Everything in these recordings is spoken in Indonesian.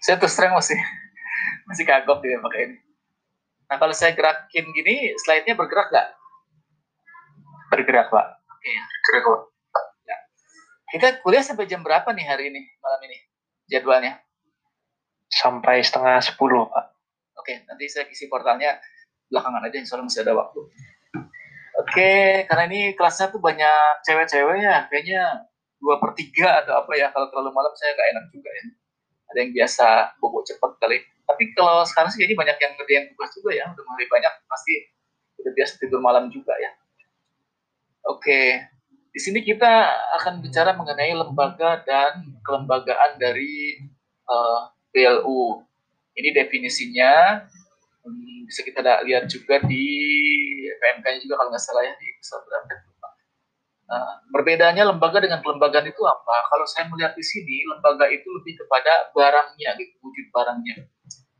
Saya terus terang masih masih kagok ya pakai ini. Nah kalau saya gerakin gini, slide-nya bergerak nggak? Bergerak, Pak. Oke, bergerak, Pak. Ya. Kita kuliah sampai jam berapa nih hari ini, malam ini, jadwalnya? Sampai setengah sepuluh, Pak. Oke, nanti saya isi portalnya belakangan aja, soalnya masih ada waktu. Oke, karena ini kelasnya tuh banyak cewek-cewek ya, kayaknya dua per tiga atau apa ya, kalau terlalu malam saya nggak enak juga ya. Ada yang biasa bobo cepat kali tapi kalau sekarang sih jadi banyak yang ngerjain tugas juga ya udah mulai banyak pasti udah biasa tidur malam juga ya oke di sini kita akan bicara mengenai lembaga dan kelembagaan dari uh, eh, BLU ini definisinya hmm, bisa kita lihat juga di PMK-nya juga kalau nggak salah ya di Nah, berbedanya lembaga dengan kelembagaan itu apa? Kalau saya melihat di sini, lembaga itu lebih kepada barangnya, gitu, wujud barangnya.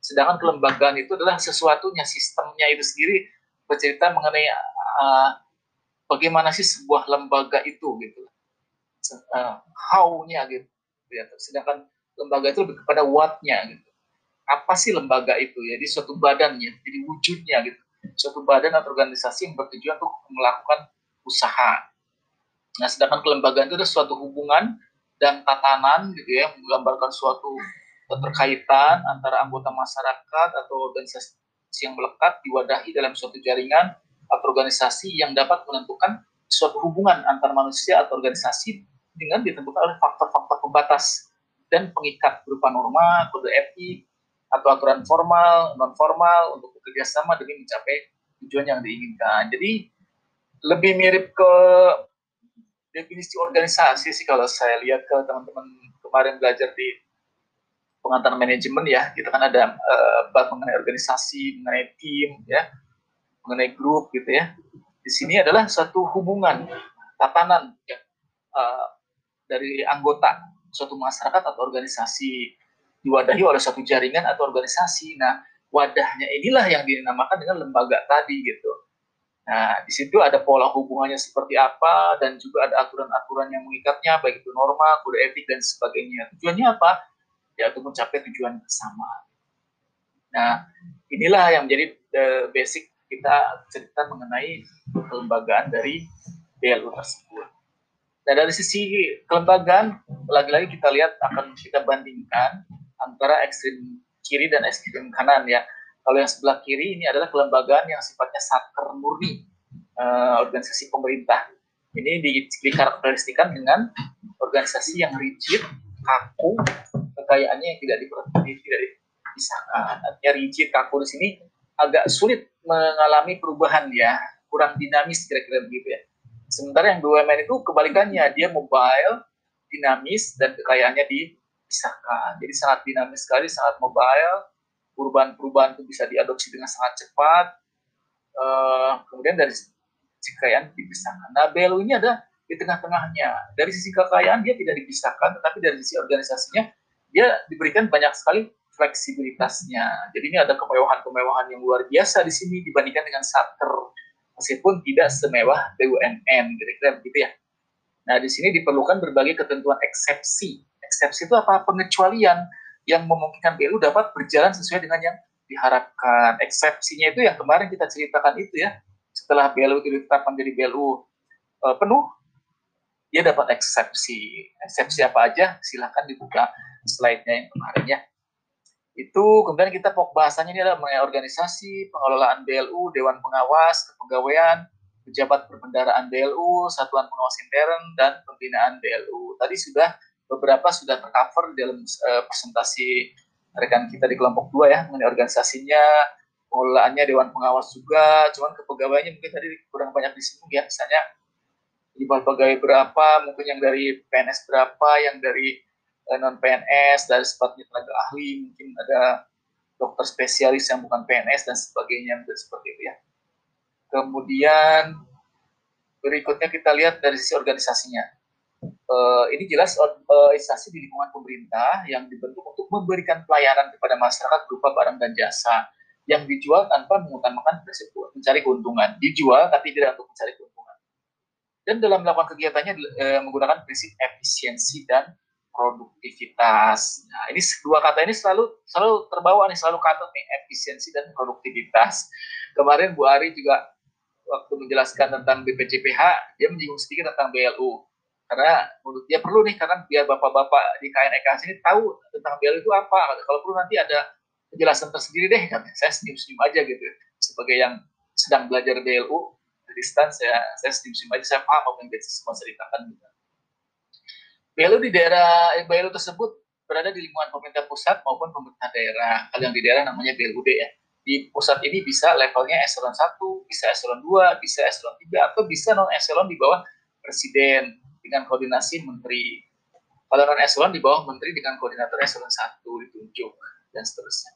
Sedangkan kelembagaan itu adalah sesuatunya, sistemnya itu sendiri bercerita mengenai uh, bagaimana sih sebuah lembaga itu gitu. Uh, how-nya gitu. Sedangkan lembaga itu lebih kepada what-nya gitu. Apa sih lembaga itu? Jadi suatu badannya, jadi wujudnya gitu. Suatu badan atau organisasi yang bertujuan untuk melakukan usaha. Nah, sedangkan kelembagaan itu adalah suatu hubungan dan tatanan gitu ya, menggambarkan suatu keterkaitan antara anggota masyarakat atau organisasi yang melekat diwadahi dalam suatu jaringan atau organisasi yang dapat menentukan suatu hubungan antar manusia atau organisasi dengan ditentukan oleh faktor-faktor pembatas dan pengikat berupa norma, kode etik, atau aturan formal, non formal untuk bekerja sama demi mencapai tujuan yang diinginkan. Jadi lebih mirip ke definisi organisasi sih kalau saya lihat ke teman-teman kemarin belajar di pengantar manajemen ya. Kita kan ada uh, mengenai organisasi mengenai tim ya mengenai grup gitu ya. Di sini adalah satu hubungan tatanan ya, uh, dari anggota suatu masyarakat atau organisasi diwadahi oleh suatu jaringan atau organisasi nah wadahnya inilah yang dinamakan dengan lembaga tadi gitu Nah, di situ ada pola hubungannya seperti apa dan juga ada aturan-aturan yang mengikatnya, baik itu norma, kode etik dan sebagainya. Tujuannya apa? ya untuk mencapai tujuan bersama. Nah, inilah yang menjadi uh, basic kita cerita mengenai kelembagaan dari BLU tersebut. Nah, dari sisi kelembagaan, lagi-lagi kita lihat akan kita bandingkan antara ekstrim kiri dan ekstrim kanan ya. Kalau yang sebelah kiri ini adalah kelembagaan yang sifatnya satker murni, uh, organisasi pemerintah. Ini dikarakteristikan dengan organisasi yang rigid, kaku, kekayaannya yang tidak diperhatikan, tidak dipisahkan. Artinya rigid, kaku di sini agak sulit mengalami perubahan ya, kurang dinamis kira-kira begitu ya. Sementara yang BUMN itu kebalikannya, dia mobile, dinamis, dan kekayaannya dipisahkan. Jadi sangat dinamis sekali, sangat mobile, perubahan-perubahan itu bisa diadopsi dengan sangat cepat. Uh, kemudian dari kekayaan dipisahkan. Nah, BLU ini ada di tengah-tengahnya. Dari sisi kekayaan dia tidak dipisahkan, tetapi dari sisi organisasinya dia diberikan banyak sekali fleksibilitasnya. Jadi ini ada kemewahan-kemewahan yang luar biasa di sini dibandingkan dengan satker, meskipun tidak semewah BUMN, kira-kira begitu ya. Nah, di sini diperlukan berbagai ketentuan eksepsi. Eksepsi itu apa? Pengecualian yang memungkinkan BLU dapat berjalan sesuai dengan yang diharapkan. Eksepsinya itu yang kemarin kita ceritakan itu ya. Setelah BLU itu ditetapkan jadi BLU eh, penuh, dia dapat eksepsi. Eksepsi apa aja? Silahkan dibuka slide-nya yang kemarin ya. Itu kemudian kita pokok bahasanya ini adalah mengenai organisasi, pengelolaan BLU, Dewan Pengawas, Kepegawaian, pejabat perbendaraan BLU, Satuan Pengawas Intern, dan pembinaan BLU. Tadi sudah beberapa sudah tercover dalam uh, presentasi rekan kita di kelompok dua ya mengenai organisasinya, pengelolaannya Dewan Pengawas juga, cuman kepegawaiannya mungkin tadi kurang banyak disinggung ya, misalnya di pegawai berapa, mungkin yang dari PNS berapa, yang dari non PNS dari sifatnya tenaga ahli mungkin ada dokter spesialis yang bukan PNS dan sebagainya dan seperti itu ya. Kemudian berikutnya kita lihat dari sisi organisasinya uh, ini jelas organisasi di lingkungan pemerintah yang dibentuk untuk memberikan pelayanan kepada masyarakat berupa barang dan jasa yang dijual tanpa mengutamakan prinsip mencari keuntungan. Dijual tapi tidak untuk mencari keuntungan. Dan dalam melakukan kegiatannya e, menggunakan prinsip efisiensi dan produktivitas. Nah, ini dua kata ini selalu selalu terbawa nih, selalu kata nih efisiensi dan produktivitas. Kemarin Bu Ari juga waktu menjelaskan tentang BPJPH, dia menyinggung sedikit tentang BLU. Karena menurut dia perlu nih, karena biar bapak-bapak di KNEK sini tahu tentang BLU itu apa. Kalau perlu nanti ada penjelasan tersendiri deh, kan. saya senyum-senyum aja gitu. Sebagai yang sedang belajar BLU, dari stand saya, saya senyum-senyum aja, saya paham apa yang dia semua ceritakan. Gitu. BLU di daerah, eh, BLU tersebut berada di lingkungan pemerintah pusat maupun pemerintah daerah. Kalau yang di daerah namanya BLUD ya di pusat ini bisa levelnya eselon 1, bisa eselon 2, bisa eselon 3, atau bisa non eselon di bawah presiden dengan koordinasi menteri. Kalau non eselon di bawah menteri dengan koordinator eselon 1 ditunjuk dan seterusnya.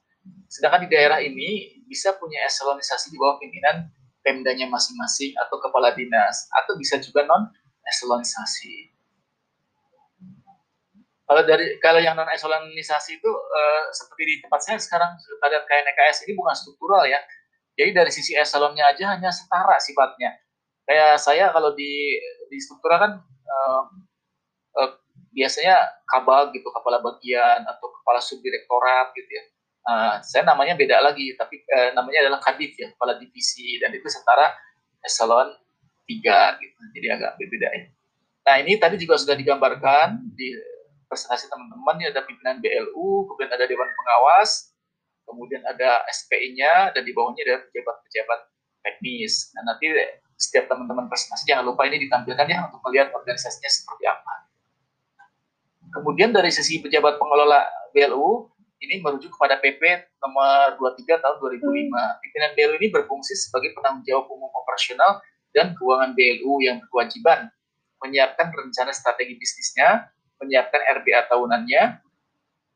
Sedangkan di daerah ini bisa punya eselonisasi di bawah pimpinan pemdanya masing-masing atau kepala dinas atau bisa juga non eselonisasi kalau dari kalau yang non isolisasi itu uh, seperti di tempat saya sekarang pada KNKS ini bukan struktural ya. Jadi dari sisi eselonnya aja hanya setara sifatnya. Kayak saya kalau di di struktural kan uh, uh, biasanya kabal gitu kepala bagian atau kepala subdirektorat gitu ya. Uh, saya namanya beda lagi tapi uh, namanya adalah kadif ya kepala divisi dan itu setara eselon 3 gitu. Jadi agak berbeda ya. Nah ini tadi juga sudah digambarkan di presentasi teman-teman ini ada pimpinan BLU, kemudian ada Dewan Pengawas, kemudian ada SPI-nya, dan di bawahnya ada pejabat-pejabat teknis. Nah, nanti setiap teman-teman presentasi jangan lupa ini ditampilkan ya untuk melihat organisasinya seperti apa. Kemudian dari sisi pejabat pengelola BLU, ini merujuk kepada PP nomor 23 tahun 2005. Pimpinan BLU ini berfungsi sebagai penanggung jawab umum operasional dan keuangan BLU yang berkewajiban menyiapkan rencana strategi bisnisnya, menyiapkan RBA tahunannya,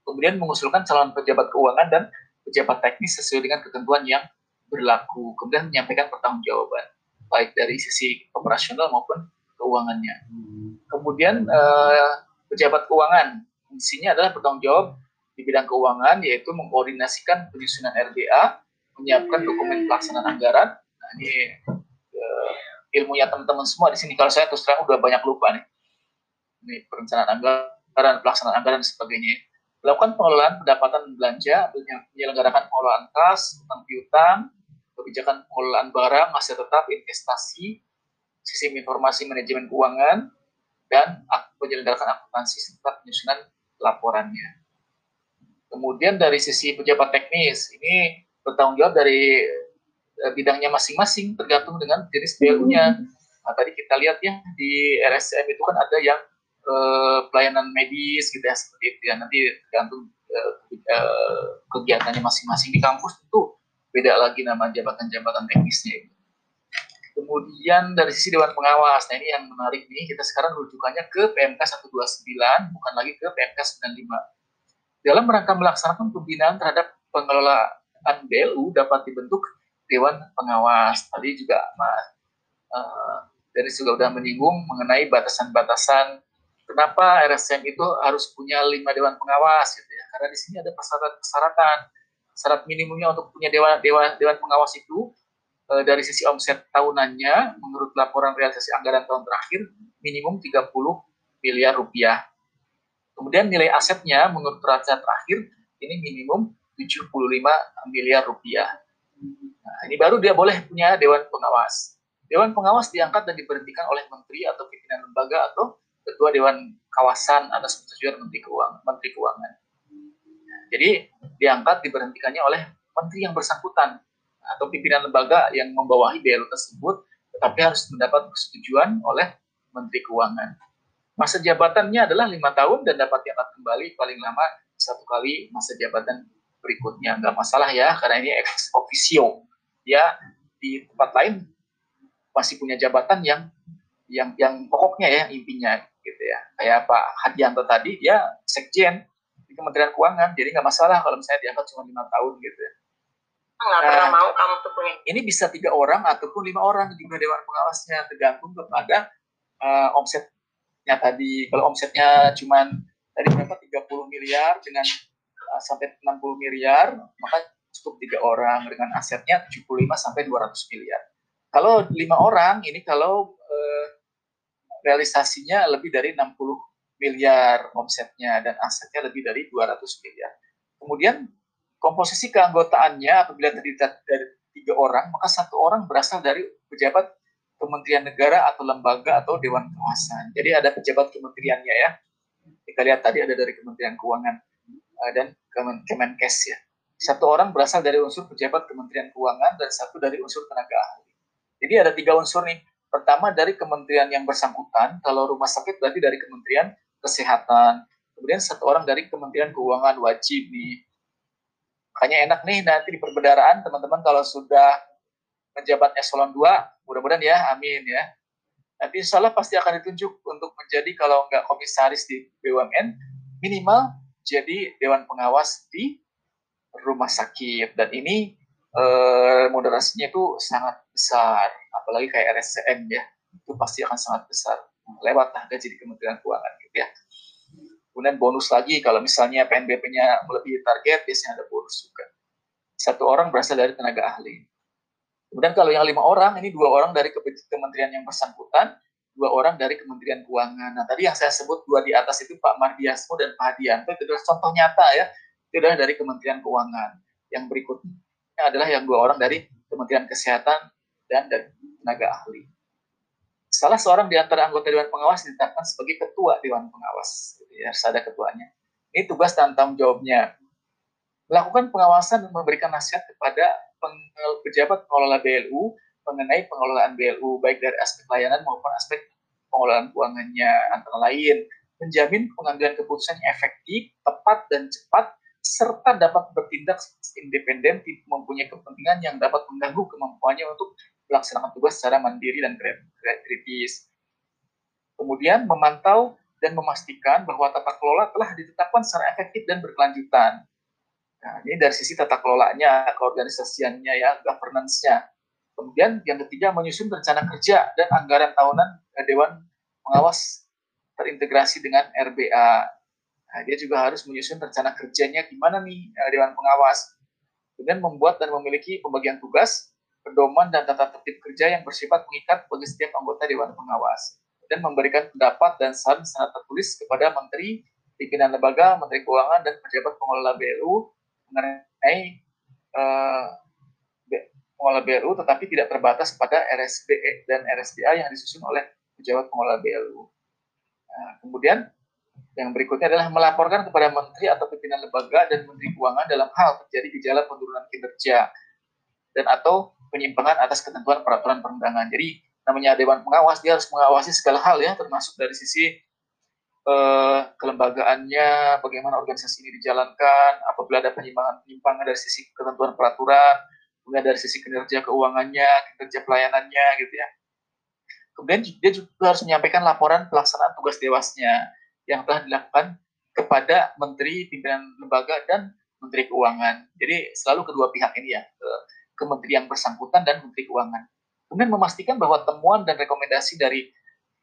kemudian mengusulkan calon pejabat keuangan dan pejabat teknis sesuai dengan ketentuan yang berlaku, kemudian menyampaikan pertanggungjawaban baik dari sisi operasional maupun keuangannya. Kemudian eh, pejabat keuangan fungsinya adalah bertanggung jawab di bidang keuangan yaitu mengkoordinasikan penyusunan RBA, menyiapkan dokumen pelaksanaan anggaran. Nah, ini eh, ilmunya teman-teman semua di sini. Kalau saya terus terang udah banyak lupa nih ini perencanaan anggaran, pelaksanaan anggaran dan sebagainya. Melakukan pengelolaan pendapatan belanja, menyelenggarakan pengelolaan kas, utang piutang, kebijakan pengelolaan barang, aset tetap, investasi, sistem informasi manajemen keuangan, dan penyelenggaraan akuntansi serta penyusunan laporannya. Kemudian dari sisi pejabat teknis, ini bertanggung jawab dari eh, bidangnya masing-masing tergantung dengan jenis BLU-nya. Nah, tadi kita lihat ya di RSM itu kan ada yang uh, pelayanan medis gitu ya seperti itu ya nanti tergantung uh, uh, kegiatannya masing-masing di kampus itu beda lagi nama jabatan-jabatan teknisnya. Kemudian dari sisi Dewan Pengawas, nah ini yang menarik nih, kita sekarang rujukannya ke PMK 129, bukan lagi ke PMK 95. Dalam rangka melaksanakan pembinaan terhadap pengelolaan BLU dapat dibentuk Dewan Pengawas. Tadi juga Mas uh, dari juga sudah menyinggung mengenai batasan-batasan Kenapa RSM itu harus punya lima dewan pengawas gitu ya? Karena di sini ada persyaratan-persyaratan. Syarat minimumnya untuk punya dewan dewan dewan pengawas itu e, dari sisi omset tahunannya menurut laporan realisasi anggaran tahun terakhir minimum 30 miliar rupiah. Kemudian nilai asetnya menurut raca terakhir ini minimum 75 miliar rupiah. Nah, ini baru dia boleh punya dewan pengawas. Dewan pengawas diangkat dan diberhentikan oleh menteri atau pimpinan lembaga atau ketua dewan kawasan atas persetujuan menteri keuangan menteri keuangan jadi diangkat diberhentikannya oleh menteri yang bersangkutan atau pimpinan lembaga yang membawahi BLU tersebut tetapi harus mendapat persetujuan oleh menteri keuangan. Masa jabatannya adalah lima tahun dan dapat diangkat kembali paling lama satu kali masa jabatan berikutnya. Nggak masalah ya karena ini ex officio. Ya di tempat lain masih punya jabatan yang yang yang pokoknya ya intinya gitu ya. Kayak Pak Hadianto tadi dia sekjen. di Kementerian Keuangan jadi nggak masalah kalau misalnya diangkat cuma lima tahun gitu ya. Nggak nah, pernah mau kamu tuh punya. ini bisa tiga orang ataupun lima orang di dewan pengawasnya? Tergantung kepada uh, omsetnya tadi. Kalau omsetnya cuma tadi berapa? 30 miliar dengan uh, sampai 60 miliar maka cukup tiga orang. Dengan asetnya 75 sampai 200 miliar. Kalau lima orang ini kalau eh, realisasinya lebih dari 60 miliar omsetnya dan asetnya lebih dari 200 miliar. Kemudian komposisi keanggotaannya apabila terdiri dari tiga orang, maka satu orang berasal dari pejabat kementerian negara atau lembaga atau dewan pengawasan. Jadi ada pejabat kementeriannya ya. Kita lihat tadi ada dari Kementerian Keuangan uh, dan Kemenkes ya. Satu orang berasal dari unsur pejabat Kementerian Keuangan dan satu dari unsur tenaga ahli. Jadi ada tiga unsur nih. Pertama dari kementerian yang bersangkutan, kalau rumah sakit berarti dari Kementerian Kesehatan. Kemudian satu orang dari Kementerian Keuangan wajib nih. Makanya enak nih nanti di perbendaraan teman-teman kalau sudah menjabat eselon 2, mudah-mudahan ya, amin ya. Nanti insya Allah pasti akan ditunjuk untuk menjadi kalau nggak komisaris di BUMN, minimal jadi dewan pengawas di rumah sakit. Dan ini eh, moderasinya itu sangat besar, apalagi kayak RSCM ya, itu pasti akan sangat besar. Lewat lah gaji di Kementerian Keuangan gitu ya. Kemudian bonus lagi, kalau misalnya PNBP-nya melebihi target, biasanya ada bonus juga. Satu orang berasal dari tenaga ahli. Kemudian kalau yang lima orang, ini dua orang dari kementerian yang bersangkutan, dua orang dari Kementerian Keuangan. Nah, tadi yang saya sebut dua di atas itu Pak Mardiasmo dan Pak Hadianto, itu adalah contoh nyata ya, itu adalah dari Kementerian Keuangan. Yang berikutnya adalah yang dua orang dari Kementerian Kesehatan dan dari tenaga ahli. Salah seorang di antara anggota Dewan Pengawas ditetapkan sebagai ketua Dewan Pengawas. Ya, harus ada ketuanya. Ini tugas dan tanggung jawabnya. Melakukan pengawasan dan memberikan nasihat kepada pejabat pengelola BLU mengenai pengelolaan BLU baik dari aspek layanan maupun aspek pengelolaan keuangannya antara lain menjamin pengambilan keputusan yang efektif, tepat dan cepat serta dapat bertindak independen mempunyai kepentingan yang dapat mengganggu kemampuannya untuk melaksanakan tugas secara mandiri dan kritis. Kemudian memantau dan memastikan bahwa tata kelola telah ditetapkan secara efektif dan berkelanjutan. Nah, ini dari sisi tata kelolanya, keorganisasiannya, ya, governance-nya. Kemudian yang ketiga menyusun rencana kerja dan anggaran tahunan eh, Dewan Pengawas terintegrasi dengan RBA. Nah, dia juga harus menyusun rencana kerjanya gimana nih eh, Dewan Pengawas. Kemudian membuat dan memiliki pembagian tugas, pedoman dan tata tertib kerja yang bersifat mengikat bagi setiap anggota Dewan Pengawas dan memberikan pendapat dan saran secara tertulis kepada Menteri, pimpinan lembaga, Menteri Keuangan, dan pejabat pengelola BLU mengenai uh, pengelola BLU tetapi tidak terbatas pada RSBE dan RSBA yang disusun oleh pejabat pengelola BLU. Nah, kemudian yang berikutnya adalah melaporkan kepada menteri atau pimpinan lembaga dan menteri keuangan dalam hal terjadi gejala penurunan kinerja dan atau penyimpangan atas ketentuan peraturan perundangan. Jadi namanya dewan pengawas dia harus mengawasi segala hal ya termasuk dari sisi eh, kelembagaannya, bagaimana organisasi ini dijalankan, apabila ada penyimpangan-penyimpangan dari sisi ketentuan peraturan, kemudian dari sisi kinerja keuangannya, kinerja pelayanannya gitu ya. Kemudian dia juga harus menyampaikan laporan pelaksanaan tugas dewasnya yang telah dilakukan kepada Menteri Pimpinan Lembaga dan Menteri Keuangan. Jadi selalu kedua pihak ini ya, ke Kementerian bersangkutan dan Menteri Keuangan. Kemudian memastikan bahwa temuan dan rekomendasi dari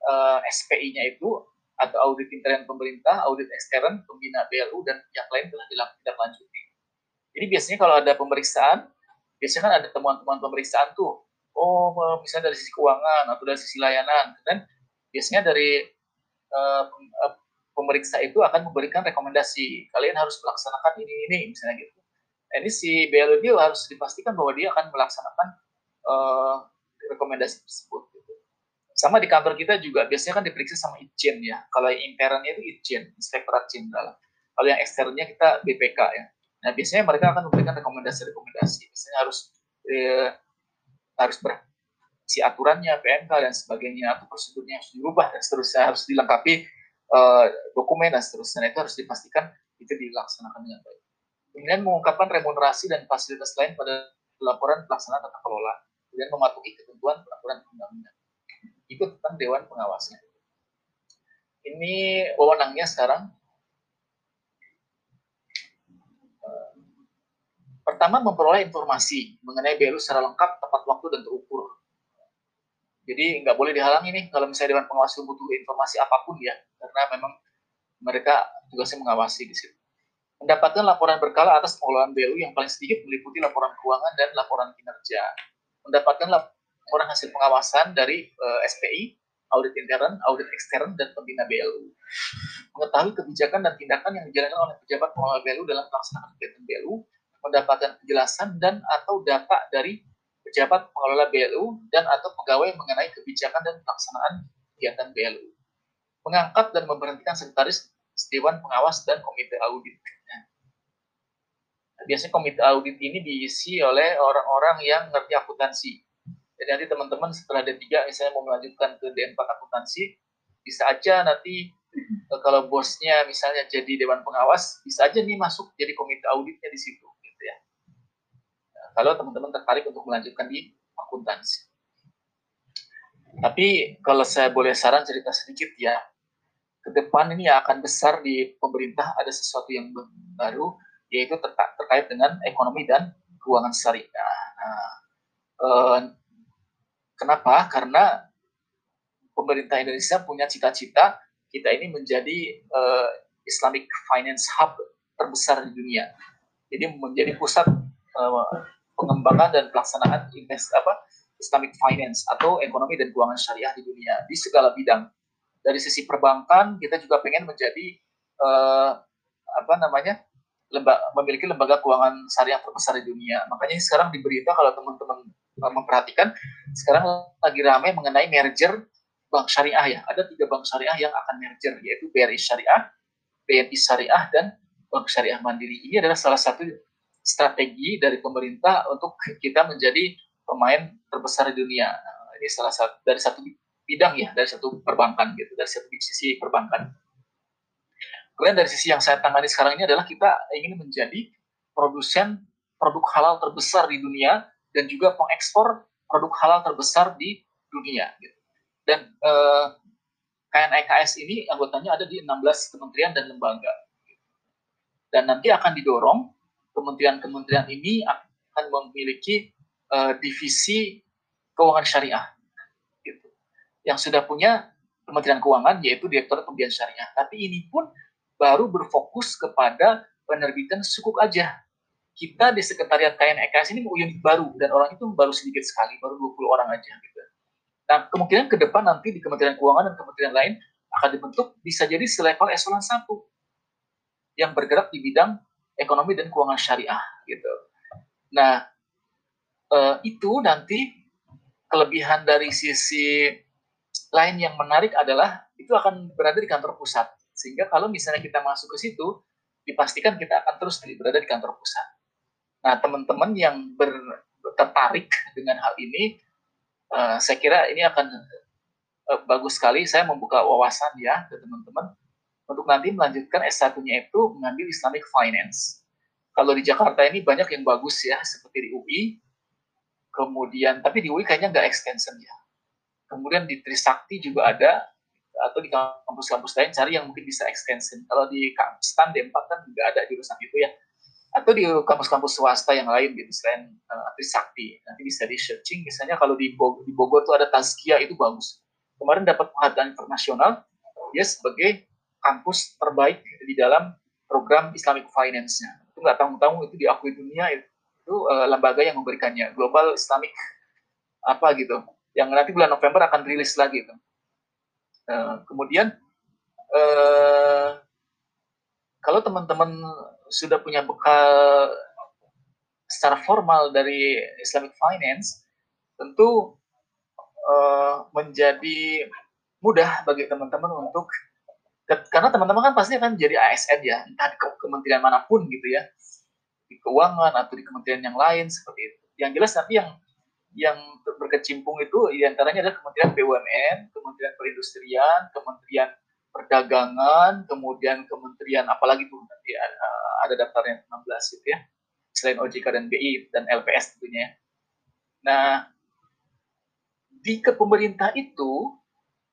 uh, eh, SPI-nya itu atau audit intern pemerintah, audit ekstern, pembina BLU dan yang lain telah ditindaklanjuti. Jadi biasanya kalau ada pemeriksaan, biasanya kan ada temuan-temuan pemeriksaan tuh. Oh, misalnya dari sisi keuangan atau dari sisi layanan, dan biasanya dari uh, pemeriksa itu akan memberikan rekomendasi. Kalian harus melaksanakan ini ini misalnya gitu. Nah, ini si dia harus dipastikan bahwa dia akan melaksanakan uh, rekomendasi tersebut sama di kantor kita juga biasanya kan diperiksa sama Ijen ya. Kalau yang internnya itu Ijen, Inspektorat Jenderal. Kalau yang eksternnya kita BPK ya. Nah biasanya mereka akan memberikan rekomendasi-rekomendasi. Biasanya harus eh, harus ber si aturannya, PMK dan sebagainya atau prosedurnya harus dirubah dan seterusnya harus dilengkapi eh, dokumen dan seterusnya. Nah, itu harus dipastikan itu dilaksanakan dengan baik. Kemudian mengungkapkan remunerasi dan fasilitas lain pada laporan pelaksanaan tata kelola. Kemudian mematuhi ketentuan peraturan undang-undang itu tentang dewan pengawasnya. Ini wewenangnya sekarang. Eh, pertama, memperoleh informasi mengenai BLU secara lengkap, tepat waktu, dan terukur. Jadi nggak boleh dihalangi nih kalau misalnya Dewan Pengawas butuh informasi apa pun ya, karena memang mereka tugasnya mengawasi di situ. Mendapatkan laporan berkala atas pengelolaan BLU yang paling sedikit meliputi laporan keuangan dan laporan kinerja, mendapatkan laporan hasil pengawasan dari uh, eh, SPI, audit intern, audit ekstern, dan pembina BLU, mengetahui kebijakan dan tindakan yang dijalankan oleh pejabat pengelola BLU dalam pelaksanaan kegiatan BLU, mendapatkan penjelasan dan atau data dari pejabat pengelola BLU dan atau pegawai mengenai kebijakan dan pelaksanaan kegiatan BLU, mengangkat dan memberhentikan sekretaris Dewan Pengawas dan Komite Audit biasanya komite audit ini diisi oleh orang-orang yang ngerti akuntansi. Jadi nanti teman-teman setelah D3 misalnya mau melanjutkan ke D4 akuntansi, bisa aja nanti eh, kalau bosnya misalnya jadi dewan pengawas, bisa aja nih masuk jadi komite auditnya di situ gitu ya. Nah, kalau teman-teman tertarik untuk melanjutkan di akuntansi. Tapi kalau saya boleh saran cerita sedikit ya, ke depan ini akan besar di pemerintah ada sesuatu yang baru yaitu ter terkait dengan ekonomi dan keuangan syariah. Nah, eh, kenapa? Karena pemerintah Indonesia punya cita-cita kita ini menjadi eh, Islamic Finance Hub terbesar di dunia. Jadi menjadi pusat eh, pengembangan dan pelaksanaan invest apa Islamic Finance atau ekonomi dan keuangan syariah di dunia di segala bidang. Dari sisi perbankan kita juga pengen menjadi eh, apa namanya lembaga, memiliki lembaga keuangan syariah terbesar di dunia. Makanya sekarang di berita kalau teman-teman eh, memperhatikan, sekarang lagi ramai mengenai merger bank syariah ya. Ada tiga bank syariah yang akan merger, yaitu BRI Syariah, BNI Syariah, dan Bank Syariah Mandiri. Ini adalah salah satu strategi dari pemerintah untuk kita menjadi pemain terbesar di dunia. Nah, ini salah satu dari satu bidang ya, dari satu perbankan gitu, dari satu sisi perbankan. Kemudian dari sisi yang saya tangani sekarang ini adalah kita ingin menjadi produsen produk halal terbesar di dunia dan juga pengekspor produk halal terbesar di dunia. Gitu. Dan eh, KNEKS ini anggotanya ada di 16 kementerian dan lembaga. Dan nanti akan didorong kementerian-kementerian ini akan memiliki eh, divisi keuangan syariah. Gitu. Yang sudah punya Kementerian Keuangan yaitu Direktur Pembiayaan Syariah. Tapi ini pun baru berfokus kepada penerbitan sukuk aja. Kita di sekretariat KNEKS ini mau unit baru dan orang itu baru sedikit sekali, baru 20 orang aja gitu. Nah, kemungkinan ke depan nanti di Kementerian Keuangan dan kementerian lain akan dibentuk bisa jadi selevel eselon 1 yang bergerak di bidang ekonomi dan keuangan syariah gitu. Nah, eh, itu nanti kelebihan dari sisi lain yang menarik adalah itu akan berada di kantor pusat sehingga kalau misalnya kita masuk ke situ, dipastikan kita akan terus berada di kantor pusat. Nah, teman-teman yang ber, tertarik dengan hal ini, uh, saya kira ini akan uh, bagus sekali. Saya membuka wawasan ya ke teman-teman untuk nanti melanjutkan S1-nya itu mengambil Islamic Finance. Kalau di Jakarta ini banyak yang bagus ya, seperti di UI, kemudian tapi di UI kayaknya nggak extension ya. Kemudian di Trisakti juga ada, atau di kampus-kampus lain cari yang mungkin bisa extension. Kalau di kampus STAN D4 kan juga ada jurusan itu ya. Atau di kampus-kampus swasta yang lain gitu selain uh, Trisakti. Nanti bisa di searching misalnya kalau di Bogor, di Bogor tuh ada Tazkia itu bagus. Kemarin dapat penghargaan internasional ya sebagai kampus terbaik di dalam program Islamic Finance-nya. Itu nggak tanggung-tanggung itu diakui dunia itu uh, lembaga yang memberikannya Global Islamic apa gitu yang nanti bulan November akan rilis lagi itu Eh, kemudian uh, kalau teman-teman sudah punya bekal secara formal dari Islamic Finance, tentu uh, menjadi mudah bagi teman-teman untuk karena teman-teman kan pasti akan jadi ASN ya, entah di kementerian mana pun gitu ya, di keuangan atau di kementerian yang lain seperti itu. Yang jelas nanti yang yang berkecimpung itu di antaranya adalah Kementerian BUMN, Kementerian Perindustrian, Kementerian Perdagangan, kemudian Kementerian apalagi tuh nanti uh, ada daftarnya 16 gitu ya, selain OJK dan BI dan LPS tentunya. Ya. Nah, di kepemerintah itu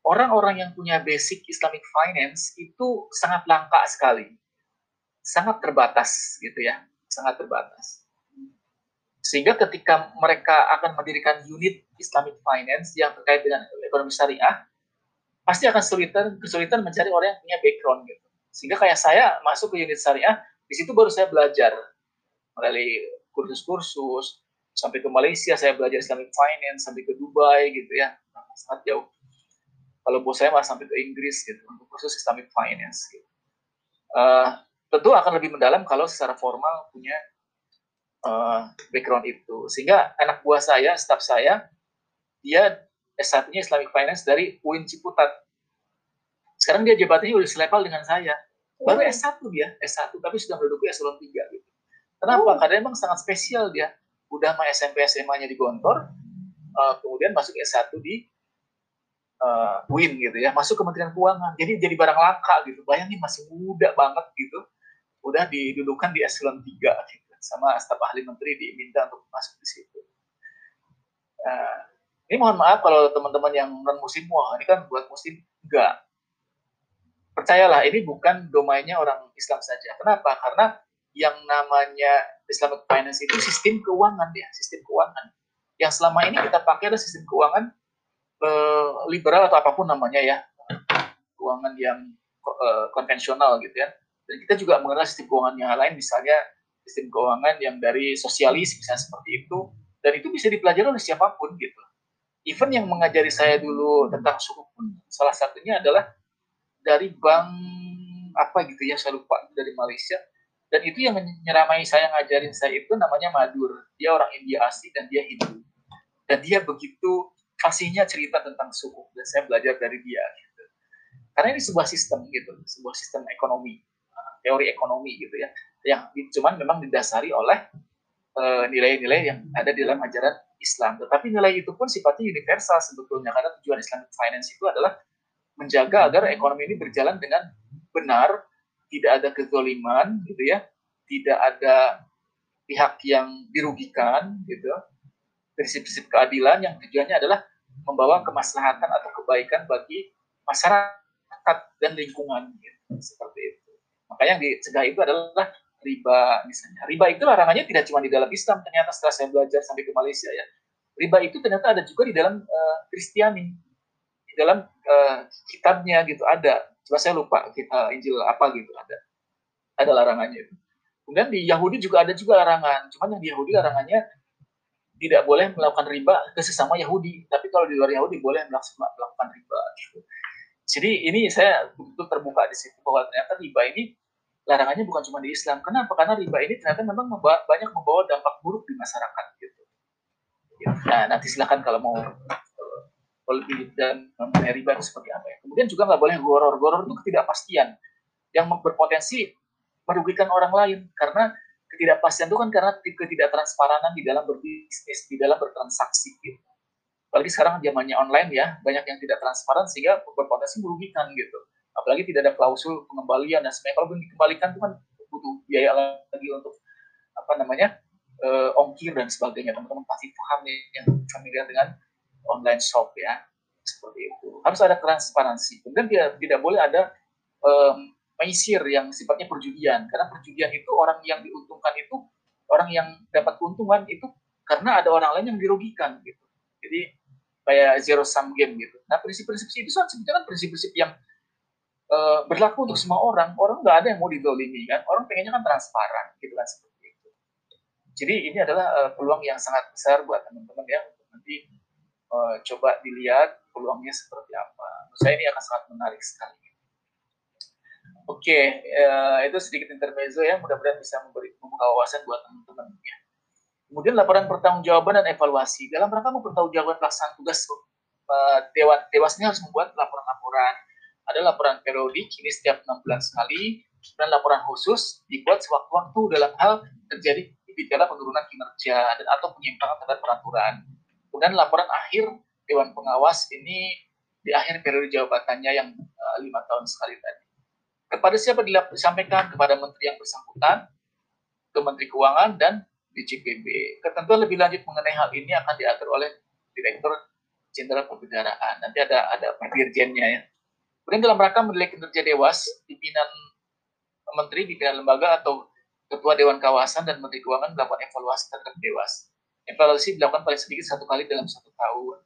orang-orang yang punya basic Islamic finance itu sangat langka sekali, sangat terbatas gitu ya, sangat terbatas. Sehingga ketika mereka akan mendirikan unit Islamic Finance yang terkait dengan ekonomi syariah, pasti akan kesulitan kesulitan mencari orang yang punya background gitu. Sehingga kayak saya masuk ke unit syariah, di situ baru saya belajar melalui kursus-kursus sampai ke Malaysia saya belajar Islamic Finance sampai ke Dubai gitu ya sangat jauh kalau bos saya malah sampai ke Inggris gitu untuk kursus Islamic Finance gitu. uh, tentu akan lebih mendalam kalau secara formal punya uh, background itu sehingga anak buah saya staff saya dia S1-nya Islamic Finance dari UIN Ciputat sekarang dia jabatannya udah selevel dengan saya baru S1 dia S1 tapi sudah menduduki eselon 3 gitu kenapa? karena emang sangat spesial dia udah mah SMP SMA-nya di Gontor, uh, kemudian masuk S1 di uh, UIN gitu ya, masuk Kementerian Keuangan. Jadi jadi barang langka gitu. Bayangin masih muda banget gitu. Udah didudukan di eselon 3 gitu. Sama staf ahli menteri diminta untuk masuk di situ. Uh, ini mohon maaf kalau teman-teman yang non muslim wah ini kan buat muslim enggak. Percayalah ini bukan domainnya orang Islam saja. Kenapa? Karena yang namanya Islamic Finance itu sistem keuangan ya, sistem keuangan. Yang selama ini kita pakai adalah sistem keuangan eh, liberal atau apa pun namanya ya, keuangan yang eh, konvensional gitu ya. Dan kita juga mengenal sistem keuangan yang lain, misalnya sistem keuangan yang dari sosialis misalnya seperti itu, dan itu bisa dipelajari oleh siapa pun gitu. Even yang mengajari saya dulu tentang suku pun salah satunya adalah dari bank apa gitu ya saya lupa dari Malaysia dan itu yang menyeramai saya ngajarin saya itu namanya Madur dia orang India asli dan dia Hindu dan dia begitu fasihnya cerita tentang suku dan saya belajar dari dia gitu. karena ini sebuah sistem gitu sebuah sistem ekonomi teori ekonomi gitu ya yang cuman memang didasari oleh uh, nilai-nilai uh, yang ada di dalam ajaran Islam tetapi nilai itu pun sifatnya universal sebetulnya karena tujuan Islamic Finance itu adalah menjaga agar ekonomi ini berjalan dengan benar tidak ada kezoliman gitu ya, tidak ada pihak yang dirugikan gitu. Prinsip-prinsip keadilan yang tujuannya adalah membawa kemaslahatan atau kebaikan bagi masyarakat dan lingkungan gitu. seperti itu. Maka yang dicegah itu adalah riba misalnya. Riba itu larangannya tidak cuma di dalam Islam ternyata setelah saya belajar sampai ke Malaysia ya. Riba itu ternyata ada juga di dalam uh, Kristiani. Di dalam uh, kitabnya gitu ada Cuma saya lupa kita Injil apa gitu ada ada larangannya itu. Kemudian di Yahudi juga ada juga larangan. Cuman yang di Yahudi larangannya tidak boleh melakukan riba ke sesama Yahudi, tapi kalau di luar Yahudi boleh melakukan riba. Gitu. Jadi ini saya betul terbuka di situ bahwa ternyata riba ini larangannya bukan cuma di Islam. Kenapa? Karena riba ini ternyata memang membawa, banyak membawa dampak buruk di masyarakat. Gitu. Nah nanti silakan kalau mau lebih dan mengenai riba itu seperti apa ya. Kemudian juga nggak boleh goror. Goror itu ketidakpastian yang berpotensi merugikan orang lain karena ketidakpastian itu kan karena ketidaktransparanan di dalam berbisnis, di dalam bertransaksi. Gitu. Apalagi sekarang zamannya online ya, banyak yang tidak transparan sehingga berpotensi merugikan gitu. Apalagi tidak ada klausul pengembalian. Dan sebenarnya kalau dikembalikan itu kan butuh biaya lagi untuk apa namanya uh, ongkir dan sebagainya. Teman-teman pasti paham nih yang familiar dengan online shop ya. Seperti itu. Harus ada transparansi. Kemudian tidak tidak boleh ada um, maisir yang sifatnya perjudian. Karena perjudian itu orang yang diuntungkan itu orang yang dapat keuntungan itu karena ada orang lain yang dirugikan gitu. Jadi kayak zero sum game gitu. Nah prinsip-prinsip itu kan sebetulnya kan prinsip-prinsip yang uh, berlaku untuk semua orang orang nggak ada yang mau didolimi kan orang pengennya kan transparan gitu kan seperti itu jadi ini adalah uh, peluang yang sangat besar buat teman-teman ya untuk nanti uh, coba dilihat peluangnya seperti apa. Menurut saya ini akan sangat menarik sekali. Oke, okay, itu sedikit intermezzo ya. Mudah-mudahan bisa memberi membuka wawasan buat teman-teman ya. Kemudian laporan pertanggungjawaban dan evaluasi. Dalam rangka mempertanggungjawabkan pelaksanaan tugas uh, dewas ini harus membuat laporan-laporan. Ada laporan periodik ini setiap enam bulan sekali dan laporan khusus dibuat sewaktu-waktu dalam hal terjadi bicara penurunan kinerja dan atau penyimpangan terhadap peraturan Kemudian laporan akhir Dewan Pengawas ini di akhir periode jabatannya yang uh, lima tahun sekali tadi. Kepada siapa disampaikan? Kepada Menteri yang bersangkutan, ke Menteri Keuangan, dan DJPB. Ketentuan lebih lanjut mengenai hal ini akan diatur oleh Direktur Jenderal Perbendaharaan. Nanti ada ada dirjennya ya. Kemudian dalam rangka menilai kinerja Dewas, pimpinan Menteri, pimpinan lembaga atau Ketua Dewan Kawasan dan Menteri Keuangan melakukan evaluasi terhadap Dewas evaluasi dilakukan paling sedikit satu kali dalam satu tahun.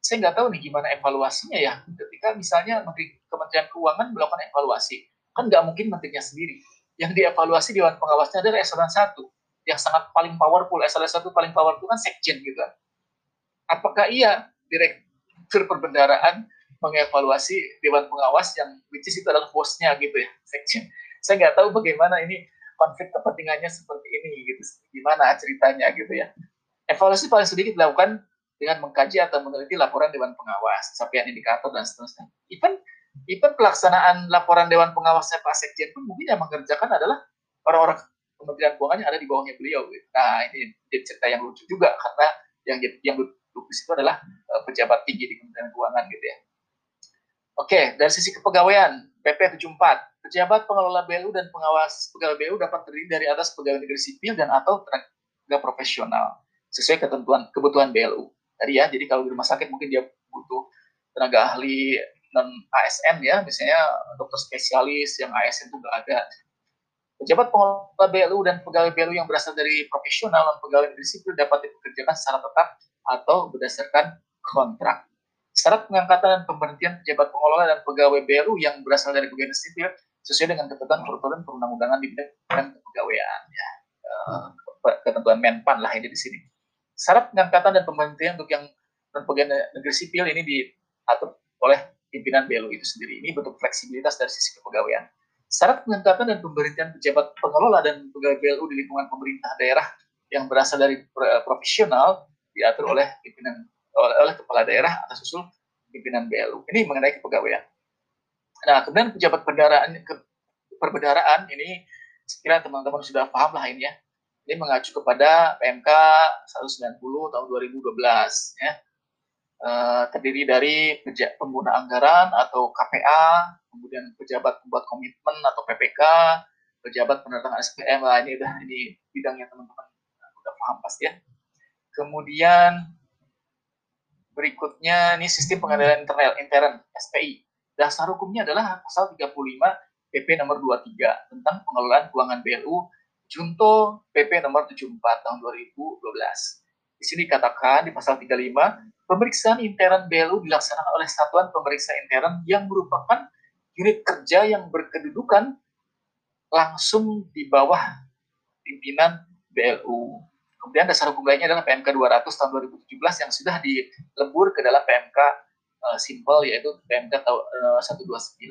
Saya nggak tahu nih gimana evaluasinya ya. Ketika misalnya Menteri Kementerian Keuangan melakukan evaluasi, kan nggak mungkin menterinya sendiri. yang dievaluasi Dewan Pengawasnya adalah eselon 1 yang sangat paling powerful. Eselon 1 paling powerful kan sekjen gitu kan. Apakah iya Direktur Perbendaraan mengevaluasi Dewan Pengawas yang which is itu adalah bosnya gitu ya, sekjen. Saya nggak tahu bagaimana ini konflik kepentingannya seperti ini gitu. Gimana ceritanya gitu ya. Evaluasi paling sedikit dilakukan dengan mengkaji atau meneliti laporan Dewan Pengawas, capaian indikator dan seterusnya. Even even pelaksanaan laporan Dewan Pengawasnya Pak Sekjen pun mungkin yang mengerjakan adalah orang-orang Kementerian Keuangan yang ada di bawahnya beliau. Gitu. Nah ini jadi cerita yang lucu juga karena yang yang di situ adalah uh, pejabat tinggi di Kementerian Keuangan gitu ya. Oke, dari sisi kepegawaian, PP 74, pejabat pengelola BLU dan pengawas pegawai BLU dapat terdiri dari atas pegawai negeri sipil dan atau tenaga profesional sesuai ketentuan kebutuhan BLU. Tadi ya, jadi kalau di rumah sakit mungkin dia butuh tenaga ahli non ASN ya, misalnya dokter spesialis yang ASN itu nggak ada. Pejabat pengelola BLU dan pegawai BLU yang berasal dari profesional dan pegawai negeri sipil dapat dipekerjakan secara tetap atau berdasarkan kontrak. Syarat pengangkatan dan pemberhentian pejabat pengelola dan pegawai BLU yang berasal dari pegawai sipil sesuai dengan ketentuan peraturan perundang-undangan di bidang kepegawaian. Ya. Uh, ketentuan Menpan lah ini di sini. Syarat pengangkatan dan pemberhentian untuk yang non pegawai negeri sipil ini diatur oleh pimpinan BLU itu sendiri. Ini bentuk fleksibilitas dari sisi kepegawaian. Syarat pengangkatan dan pemberhentian pejabat pengelola dan pegawai BLU di lingkungan pemerintah daerah yang berasal dari profesional diatur oleh pimpinan oleh, kepala daerah atas usul pimpinan BLU. Ini mengenai kepegawaian. Nah, kemudian pejabat pendaraan ke, perbendaraan ini sekiranya teman-teman sudah paham lah ini ya. Ini mengacu kepada PMK 190 tahun 2012 ya. E, terdiri dari pengguna anggaran atau KPA, kemudian pejabat pembuat komitmen atau PPK, pejabat penerbangan SPM lah ini udah ini bidangnya teman-teman udah paham pasti ya. Kemudian Berikutnya ini sistem pengendalian internal intern SPI. Dasar hukumnya adalah pasal 35 PP nomor 23 tentang pengelolaan keuangan BLU Junto PP nomor 74 tahun 2012. Di sini dikatakan di pasal 35, pemeriksaan intern BLU dilaksanakan oleh satuan pemeriksa intern yang merupakan unit kerja yang berkedudukan langsung di bawah pimpinan BLU. Kemudian dasar hukum lainnya adalah PMK 200 tahun 2017 yang sudah dilebur ke dalam PMK uh, eh, simple yaitu PMK uh, 129.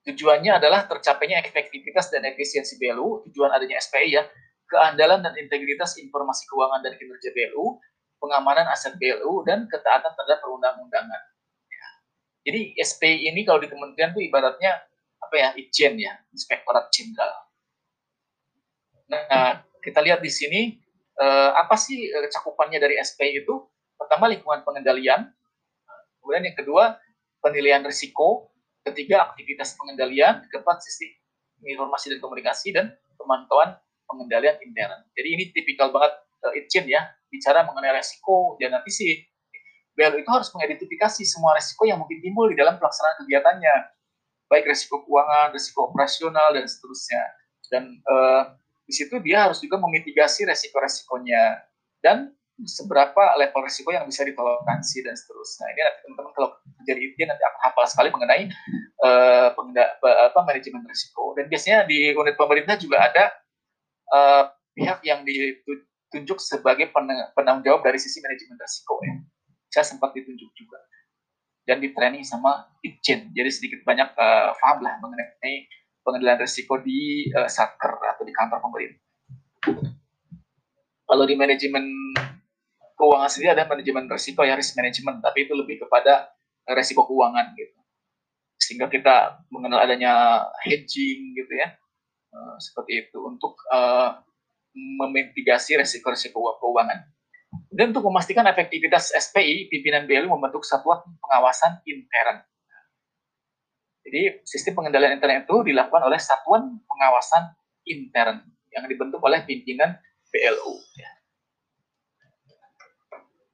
Tujuannya adalah tercapainya efektivitas dan efisiensi BLU, tujuan adanya SPI ya, keandalan dan integritas informasi keuangan dan kinerja BLU, pengamanan aset BLU, dan ketaatan terhadap perundang-undangan. Ya. Jadi SPI ini kalau di kementerian itu ibaratnya apa ya, Ijen ya, Inspektorat Jenderal Nah, kita lihat di sini uh, apa sih uh, cakupannya dari SP itu? Pertama lingkungan pengendalian, kemudian yang kedua penilaian risiko, ketiga aktivitas pengendalian, keempat sistem informasi dan komunikasi dan pemantauan pengendalian intern. Jadi ini tipikal banget uh, Itchin ya, bicara mengenai risiko dan nanti sih BLU itu harus mengidentifikasi semua risiko yang mungkin timbul di dalam pelaksanaan kegiatannya, baik risiko keuangan, risiko operasional dan seterusnya. Dan uh, di situ dia harus juga memitigasi resiko-resikonya dan seberapa level resiko yang bisa ditoleransi dan seterusnya. Ini nanti teman-teman kalau terjadi itu nanti akan hafal sekali mengenai uh, apa, manajemen resiko. Dan biasanya di unit pemerintah juga ada uh, pihak yang ditunjuk sebagai penanggung jawab dari sisi manajemen resiko ya. Saya sempat ditunjuk juga dan di training sama Itjen. Jadi sedikit banyak uh, paham lah mengenai pengendalian risiko di uh, satker atau di kantor pemerintah. Kalau di manajemen keuangan sendiri ada manajemen risiko ya risk management, tapi itu lebih kepada risiko keuangan gitu. Sehingga kita mengenal adanya hedging gitu ya, uh, seperti itu untuk uh, memitigasi risiko-risiko keuangan. Dan untuk memastikan efektivitas SPI, pimpinan BLU membentuk satuan pengawasan intern jadi sistem pengendalian intern itu dilakukan oleh satuan pengawasan intern yang dibentuk oleh pimpinan BLU. Ya.